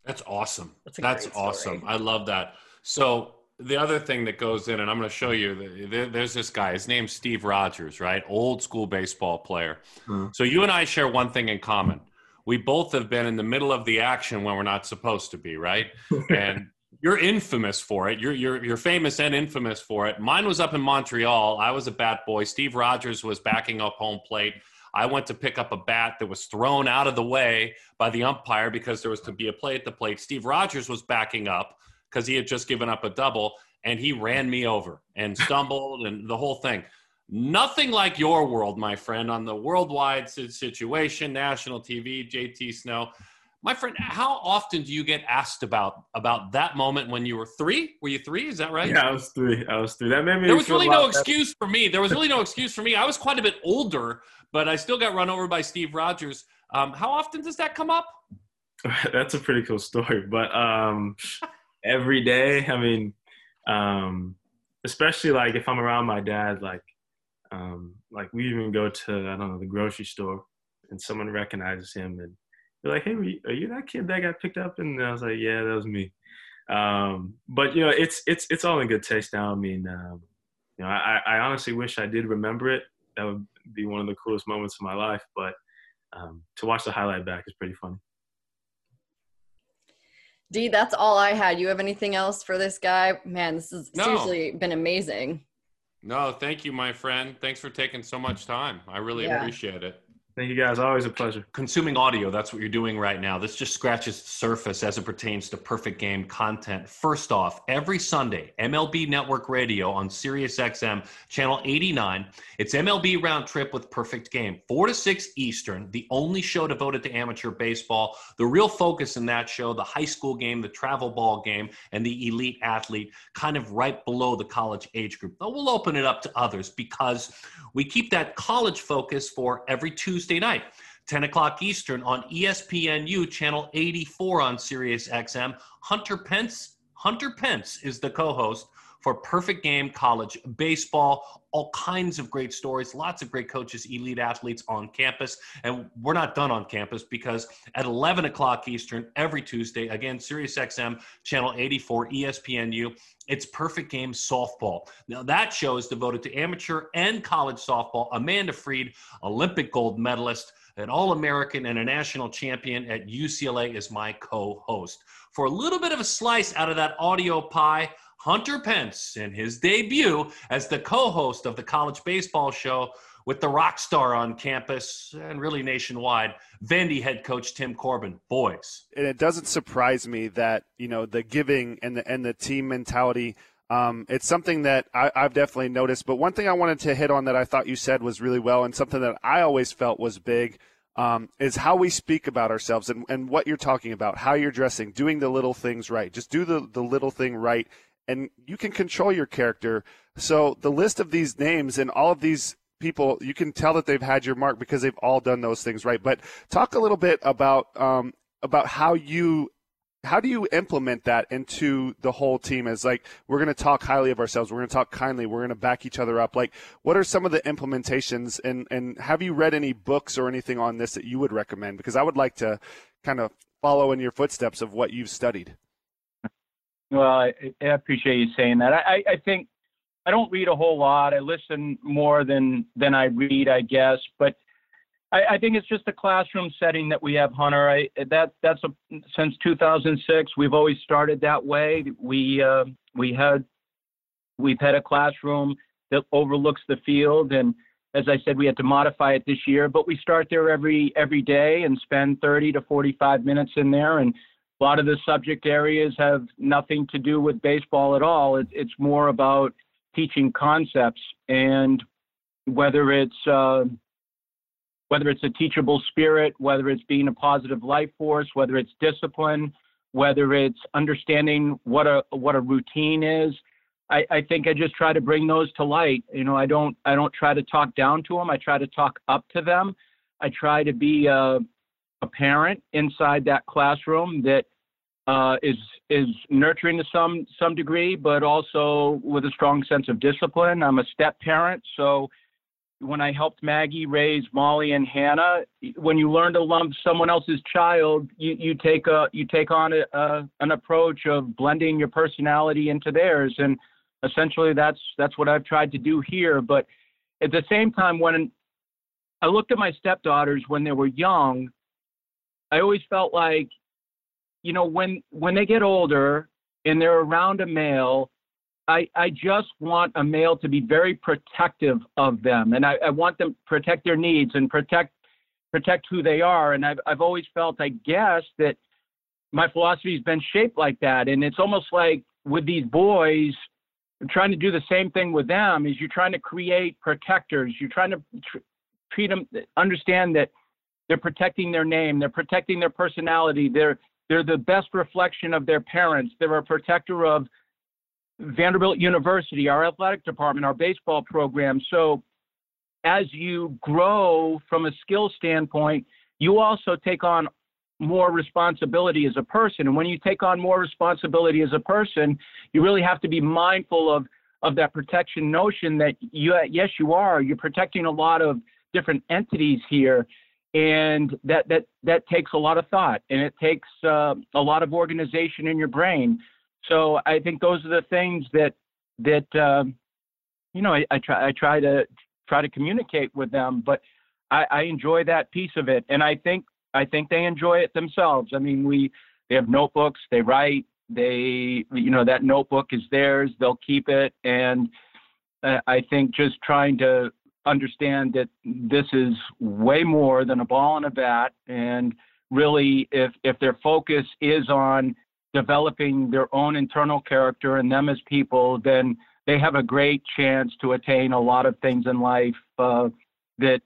That's awesome. That's That's awesome. I love that. So the other thing that goes in, and I'm going to show you, there- there's this guy. His name's Steve Rogers, right? Old school baseball player. Hmm. So you and I share one thing in common. We both have been in the middle of the action when we're not supposed to be, right? and you're infamous for it. You're, you're, you're famous and infamous for it. Mine was up in Montreal. I was a bat boy. Steve Rogers was backing up home plate. I went to pick up a bat that was thrown out of the way by the umpire because there was to be a play at the plate. Steve Rogers was backing up because he had just given up a double and he ran me over and stumbled and the whole thing. Nothing like your world, my friend, on the worldwide situation, national TV, JT Snow. My friend, how often do you get asked about about that moment when you were three? Were you three? Is that right? Yeah, I was three. I was three. That made me. There was really no better. excuse for me. There was really no excuse for me. I was quite a bit older, but I still got run over by Steve Rogers. Um, how often does that come up? That's a pretty cool story. But um, every day, I mean, um, especially like if I'm around my dad, like, um, like we even go to I don't know the grocery store, and someone recognizes him, and they're like, "Hey, are you that kid that got picked up?" And I was like, "Yeah, that was me." Um, but you know, it's it's it's all in good taste now. I mean, um, you know, I, I honestly wish I did remember it. That would be one of the coolest moments of my life. But um, to watch the highlight back is pretty funny. Dee, that's all I had. You have anything else for this guy? Man, this has No. seriously been amazing. No, thank you, my friend. Thanks for taking so much time. I really Yeah. appreciate it. Thank you guys. Always a pleasure. Consuming audio, that's what you're doing right now. This just scratches the surface as it pertains to perfect game content. First off, every Sunday, MLB Network Radio on Sirius XM, channel 89. It's MLB Round Trip with Perfect Game, 4 to 6 Eastern, the only show devoted to amateur baseball. The real focus in that show, the high school game, the travel ball game, and the elite athlete, kind of right below the college age group. But we'll open it up to others because we keep that college focus for every Tuesday night. 10 o'clock Eastern on ESPNU, channel 84 on Sirius XM. Hunter Pence, Hunter Pence is the co-host for Perfect Game College Baseball. All kinds of great stories, lots of great coaches, elite athletes on campus. And we're not done on campus because at 11 o'clock Eastern every Tuesday, again, Sirius XM, channel 84, ESPNU, it's Perfect Game Softball. Now, that show is devoted to amateur and college softball. Amanda Freed, Olympic gold medalist, an All American, and a national champion at UCLA, is my co host. For a little bit of a slice out of that audio pie, Hunter Pence in his debut as the co host of the college baseball show with the rock star on campus and really nationwide, Vandy head coach Tim Corbin. Boys, and it doesn't surprise me that you know the giving and the and the team mentality. Um, it's something that I, I've definitely noticed. But one thing I wanted to hit on that I thought you said was really well, and something that I always felt was big, um, is how we speak about ourselves and, and what you're talking about, how you're dressing, doing the little things right. Just do the the little thing right, and you can control your character. So the list of these names and all of these people, you can tell that they've had your mark because they've all done those things right. But talk a little bit about um, about how you how do you implement that into the whole team? As like we're going to talk highly of ourselves. We're going to talk kindly. We're going to back each other up. Like what are some of the implementations and and have you read any books or anything on this that you would recommend? Because i would like to kind of follow in your footsteps of what you've studied Well, I, I appreciate you saying that. I, I think I don't read a whole lot. I listen more than than I read, I guess. But I, I think it's just a classroom setting that we have, Hunter. I, that that's a, since 2006. We've always started that way. We uh, we had we've had a classroom that overlooks the field, and as I said, we had to modify it this year, but we start there every every day and spend 30 to 45 minutes in there. And a lot of the subject areas have nothing to do with baseball at all. It, it's more about teaching concepts and whether it's uh, whether it's a teachable spirit, whether it's being a positive life force, whether it's discipline, whether it's understanding what a what a routine is. I, I think I just try to bring those to light. You know, I don't I don't try to talk down to them. I try to talk up to them. I try to be a, a parent inside that classroom that uh, is is nurturing to some some degree, but also with a strong sense of discipline. I'm a step parent, so when I helped Maggie raise Molly and Hannah, when you learn to love someone else's child, you, you take a you take on a, a, an approach of blending your personality into theirs, and essentially that's that's what I've tried to do here. But at the same time, when I looked at my stepdaughters when they were young, I always felt like, you know, when when they get older and they're around a male, I, I just want a male to be very protective of them, and I, I want them to protect their needs and protect protect who they are. And I've I've always felt, I guess, that my philosophy has been shaped like that. And it's almost like with these boys, I'm trying to do the same thing with them is you're trying to create protectors. You're trying to tr- treat them, understand that they're protecting their name, they're protecting their personality, they're they're the best reflection of their parents. They're a protector of Vanderbilt University, our athletic department, our baseball program. So as you grow from a skill standpoint, you also take on more responsibility as a person. And when you take on more responsibility as a person, you really have to be mindful of of that protection notion that you yes you are you're protecting a lot of different entities here and that that that takes a lot of thought and it takes uh, a lot of organization in your brain so I think those are the things that that um, you know I, I, try I try to try to communicate with them, but I, I enjoy that piece of it, and I think I think they enjoy it themselves. I mean, we they have notebooks, they write, they you know that notebook is theirs, they'll keep it, and uh, I think just trying to understand that this is way more than a ball and a bat, and really if if their focus is on developing their own internal character and them as people, then they have a great chance to attain a lot of things in life uh, that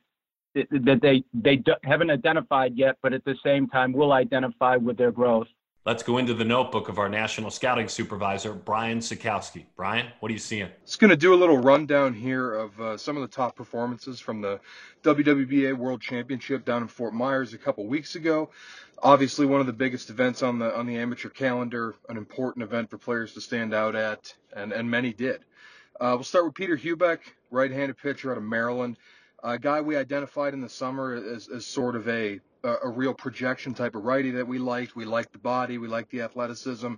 that they they haven't identified yet, but at the same time will identify with their growth. Let's go into the notebook of our national scouting supervisor, Brian Sakowski. Brian, what are you seeing? Just going to do a little rundown here of uh, some of the top performances from the WWBA World Championship down in Fort Myers a couple weeks ago obviously one of the biggest events on the on the amateur calendar, an important event for players to stand out at, and and many did. Uh, we'll start with Peter Heubeck, right-handed pitcher out of Maryland, a guy we identified in the summer as, as sort of a a real projection type of righty that we liked. We liked the body, we liked the athleticism,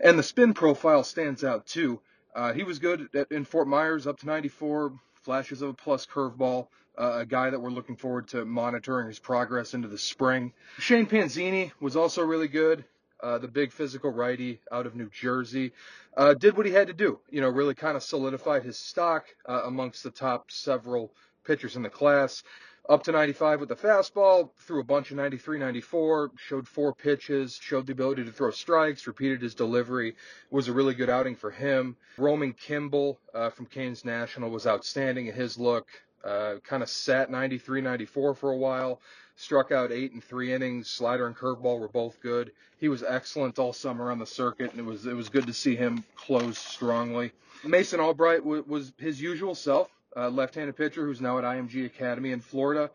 and the spin profile stands out too. Uh, he was good at, in Fort Myers, up to 94, flashes of a plus curveball uh, a guy that we're looking forward to monitoring his progress into the spring. Shane Panzini was also really good. Uh, the big physical righty out of New Jersey uh, did what he had to do. You know, really kind of solidified his stock uh, amongst the top several pitchers in the class. Up to 95 with the fastball, threw a bunch of 93, 94, showed four pitches, showed the ability to throw strikes, repeated his delivery. It was a really good outing for him. Roman Kimball uh, from Canes National was outstanding in his look. Uh, kind of sat 93, 94 for a while. Struck out eight and three innings. Slider and curveball were both good. He was excellent all summer on the circuit, and it was it was good to see him close strongly. Mason Albright w- was his usual self, uh, left-handed pitcher who's now at IMG Academy in Florida.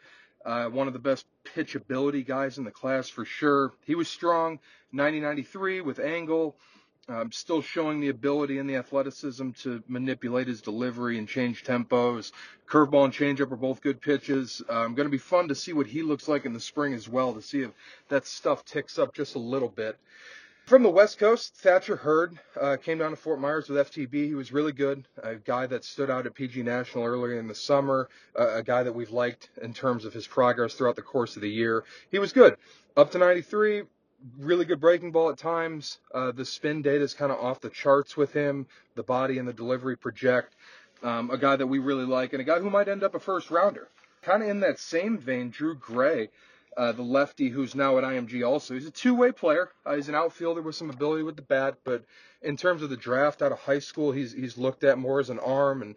Uh, one of the best pitchability guys in the class for sure. He was strong, 90-93 with angle, um, still showing the ability and the athleticism to manipulate his delivery and change tempos. Curveball and changeup are both good pitches. Um, going to be fun to see what he looks like in the spring as well, to see if that stuff ticks up just a little bit. From the West Coast, Thatcher Hurd uh, came down to Fort Myers with FTB. He was really good. A guy that stood out at PG National earlier in the summer. Uh, a guy that we've liked in terms of his progress throughout the course of the year. He was good. Up to 93, really good breaking ball at times. Uh, the spin data is kind of off the charts with him. The body and the delivery project. um, a guy that we really like, and a guy who might end up a first rounder. Kind of in that same vein, Drew Gray, uh, the lefty who's now at IMG also. He's a two-way player. Uh, he's an outfielder with some ability with the bat, but in terms of the draft out of high school, he's he's looked at more as an arm and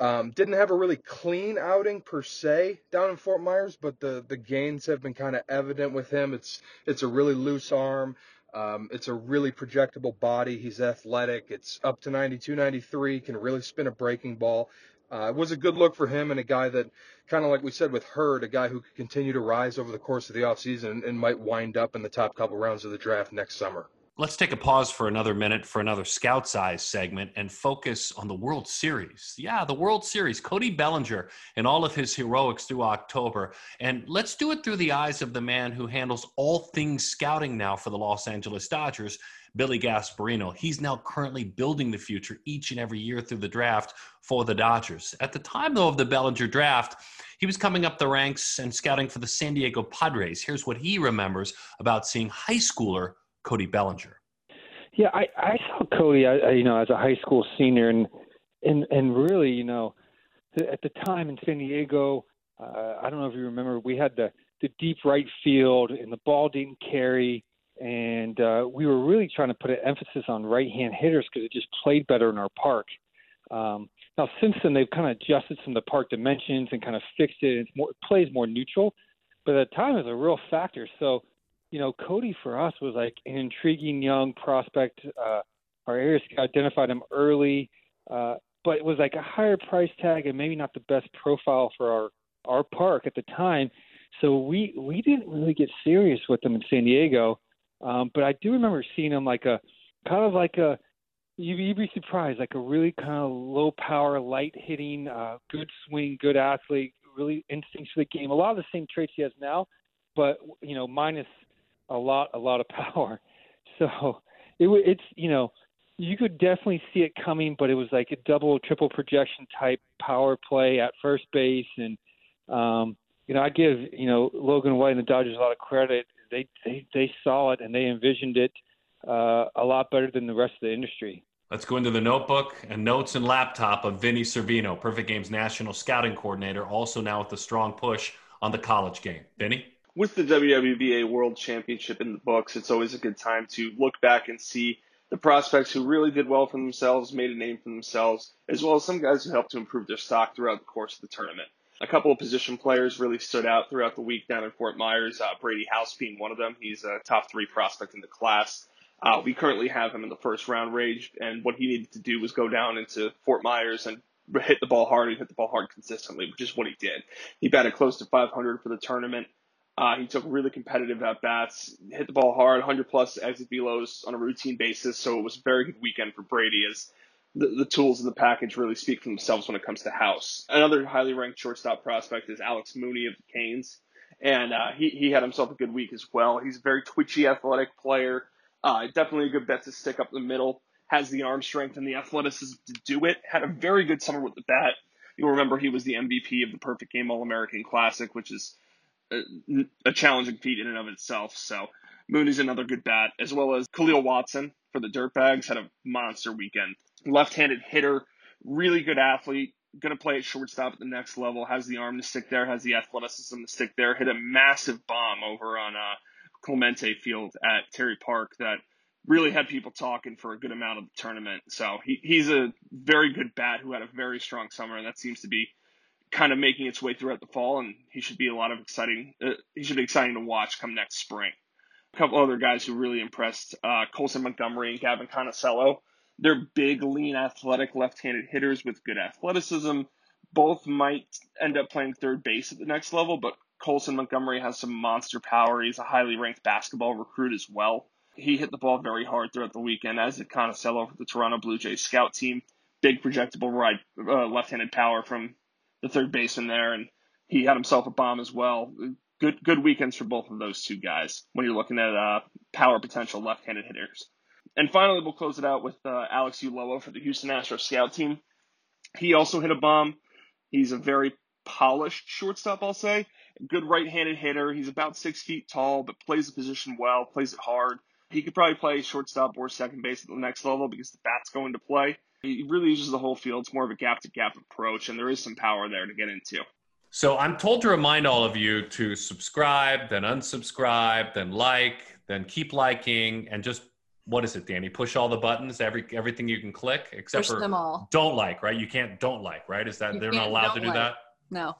um, didn't have a really clean outing per se down in Fort Myers, but the the gains have been kind of evident with him. It's it's a really loose arm. Um, it's a really projectable body. He's athletic. It's up to 92, 93. Can really spin a breaking ball. Uh, it was a good look for him and a guy that, kind of like we said with Hurd, a guy who could continue to rise over the course of the offseason and, and might wind up in the top couple rounds of the draft next summer. Let's take a pause for another minute for another Scout's Eyes segment and focus on the World Series. Yeah, the World Series. Cody Bellinger and all of his heroics through October. And let's do it through the eyes of the man who handles all things scouting now for the Los Angeles Dodgers, Billy Gasparino. He's now currently building the future each and every year through the draft for the Dodgers. At the time, though, of the Bellinger draft, he was coming up the ranks and scouting for the San Diego Padres. Here's what he remembers about seeing high schooler Cody Bellinger. Yeah, I, I saw Cody, I, you know, as a high school senior, and and and really, you know, at the time in San Diego, uh, I don't know if you remember, we had the the deep right field, and the ball didn't carry, and uh, we were really trying to put an emphasis on right-hand hitters because it just played better in our park. Um, now, since then, they've kind of adjusted some of the park dimensions and kind of fixed it. It's more, it plays more neutral, but at the time, it was a real factor. So you know, Cody for us was like an intriguing young prospect. Uh, our area scout identified him early, uh, but it was like a higher price tag and maybe not the best profile for our our park at the time. So we we didn't really get serious with him in San Diego. Um, but I do remember seeing him like a kind of like a you'd, be surprised, like a really kind of low power, light hitting, uh, good swing, good athlete, really instincts for the game. A lot of the same traits he has now, but you know, minus a lot a lot of power. So it it's you know you could definitely see it coming, but it was like a double triple projection type power play at first base, and um, you know I give you know Logan White and the Dodgers a lot of credit. They they they saw it and they envisioned it uh, a lot better than the rest of the industry. Let's go into the notebook and notes and laptop of Vinny Cervino, Perfect Game's national scouting coordinator, also now with a strong push on the college game. Vinny? With the WWBA World Championship in the books, it's always a good time to look back and see the prospects who really did well for themselves, made a name for themselves, as well as some guys who helped to improve their stock throughout the course of the tournament. A couple of position players really stood out throughout the week down in Fort Myers, uh, Brady House being one of them. He's a top three prospect in the class. Uh, we currently have him in the first round range, and what he needed to do was go down into Fort Myers and hit the ball hard and hit the ball hard consistently, which is what he did. He batted close to 500 for the tournament. Uh, he took really competitive at bats, hit the ball hard, 100 plus exit velos on a routine basis. So it was a very good weekend for Brady as the, the tools in the package really speak for themselves when it comes to House. Another highly ranked shortstop prospect is Alex Mooney of the Canes. And uh, he, he had himself a good week as well. He's a very twitchy, athletic player. Uh, definitely a good bet to stick up the middle. Has the arm strength and the athleticism to do it. Had a very good summer with the bat. You'll remember he was the MVP of the Perfect Game All American Classic, which is a, challenging feat in and of itself. So Mooney's another good bat, as well as Khalil Watson for the Dirtbags had a monster weekend. Left-handed hitter, really good athlete, going to play at shortstop at the next level, has the arm to stick there, has the athleticism to stick there, hit a massive bomb over on uh, Clemente Field at Terry Park that really had people talking for a good amount of the tournament. So he, he's a very good bat who had a very strong summer, and that seems to be kind of making its way throughout the fall, and he should be a lot of exciting. Uh, he should be exciting to watch come next spring. A couple other guys who really impressed: uh, Colson Montgomery and Gavin Conticello. They're big, lean, athletic, left-handed hitters with good athleticism. Both might end up playing third base at the next level, but Colson Montgomery has some monster power. He's a highly ranked basketball recruit as well. He hit the ball very hard throughout the weekend, as did Conticello for the Toronto Blue Jays scout team. Big projectable right, uh, left-handed power from the third baseman there, and he had himself a bomb as well. Good good weekends for both of those two guys when you're looking at uh, power potential left-handed hitters. And finally, we'll close it out with uh, Alex Ulloa for the Houston Astros scout team. He also hit a bomb. He's a very polished shortstop, I'll say. Good right-handed hitter. He's about six feet tall, but plays the position well, plays it hard. He could probably play shortstop or second base at the next level because the bat's going to play. He really uses the whole field. It's more of a gap to gap approach, and there is some power there to get into. So I'm told to remind all of you to subscribe, then unsubscribe, then like, then keep liking, and just what is it, Dani? Push all the buttons, every everything you can click, except Push for them all. don't like, right? You can't don't like, right? Is that You they're not allowed to don't do like. that? No.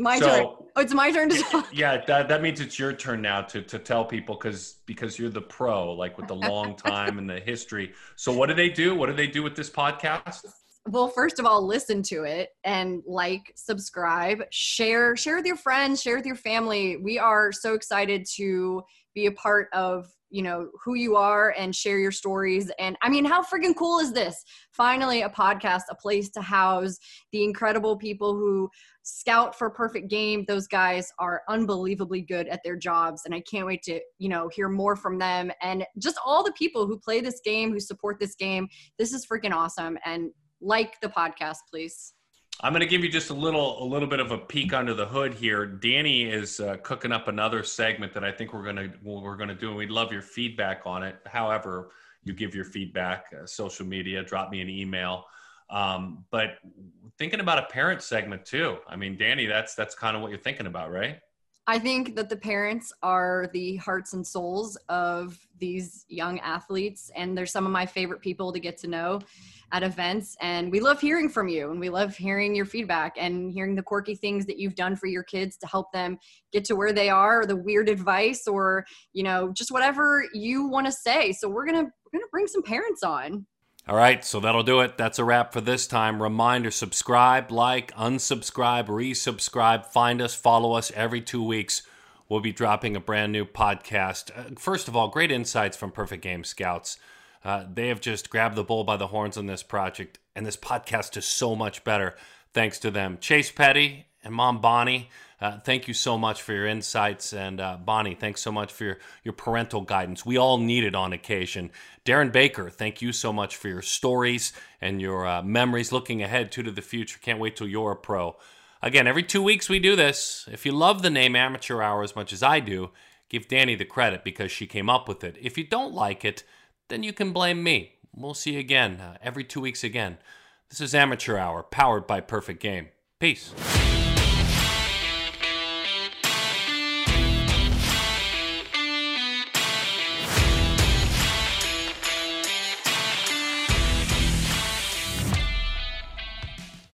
My So- turn. Oh, it's my turn to talk. Yeah, that, that means it's your turn now to to tell people because because you're the pro, like with the long time and the history. So what do they do? What do they do with this podcast? well first of all listen to it and like subscribe share share with your friends share with your family we are so excited to be a part of you know who you are and share your stories. And i mean how freaking cool is this? Finally a podcast a place to house the incredible people who scout for perfect game. Those guys are unbelievably good at their jobs and i can't wait to you know hear more from them. And just all the people who play this game who support this game this is freaking awesome. And like the podcast please I'm going to give you just a little a little bit of a peek under the hood here. Dani is uh, cooking up another segment that I think we're going to we're going to do, and we'd love your feedback on it. However, you give your feedback, uh, social media, drop me an email. Um, but thinking about a parent segment too. I mean, Dani, that's that's kind of what you're thinking about, right? I think that the parents are the hearts and souls of these young athletes, and they're some of my favorite people to get to know at events. And we love hearing from you, and we love hearing your feedback and hearing the quirky things that you've done for your kids to help them get to where they are, or the weird advice, or you know, just whatever you want to say. So we're gonna we're gonna bring some parents on. All right, so that'll do it. That's a wrap for this time. Reminder subscribe, like, unsubscribe, resubscribe. Find us, follow us every two weeks. We'll be dropping a brand new podcast. Uh, first of all, great insights from Perfect Game Scouts. Uh, they have just grabbed the bull by the horns on this project, and this podcast is so much better thanks to them. Chase Petty and Mom Bonnie, uh, thank you so much for your insights. And uh, Bonnie, thanks so much for your, your parental guidance. We all need it on occasion. Darren Baker, thank you so much for your stories and your uh, memories looking ahead to, to the future. Can't wait till you're a pro. Again, every two weeks we do this. If you love the name Amateur Hour as much as I do, give Dani the credit because she came up with it. If you don't like it, then you can blame me. We'll see you again uh, every two weeks again. This is Amateur Hour, powered by Perfect Game. Peace.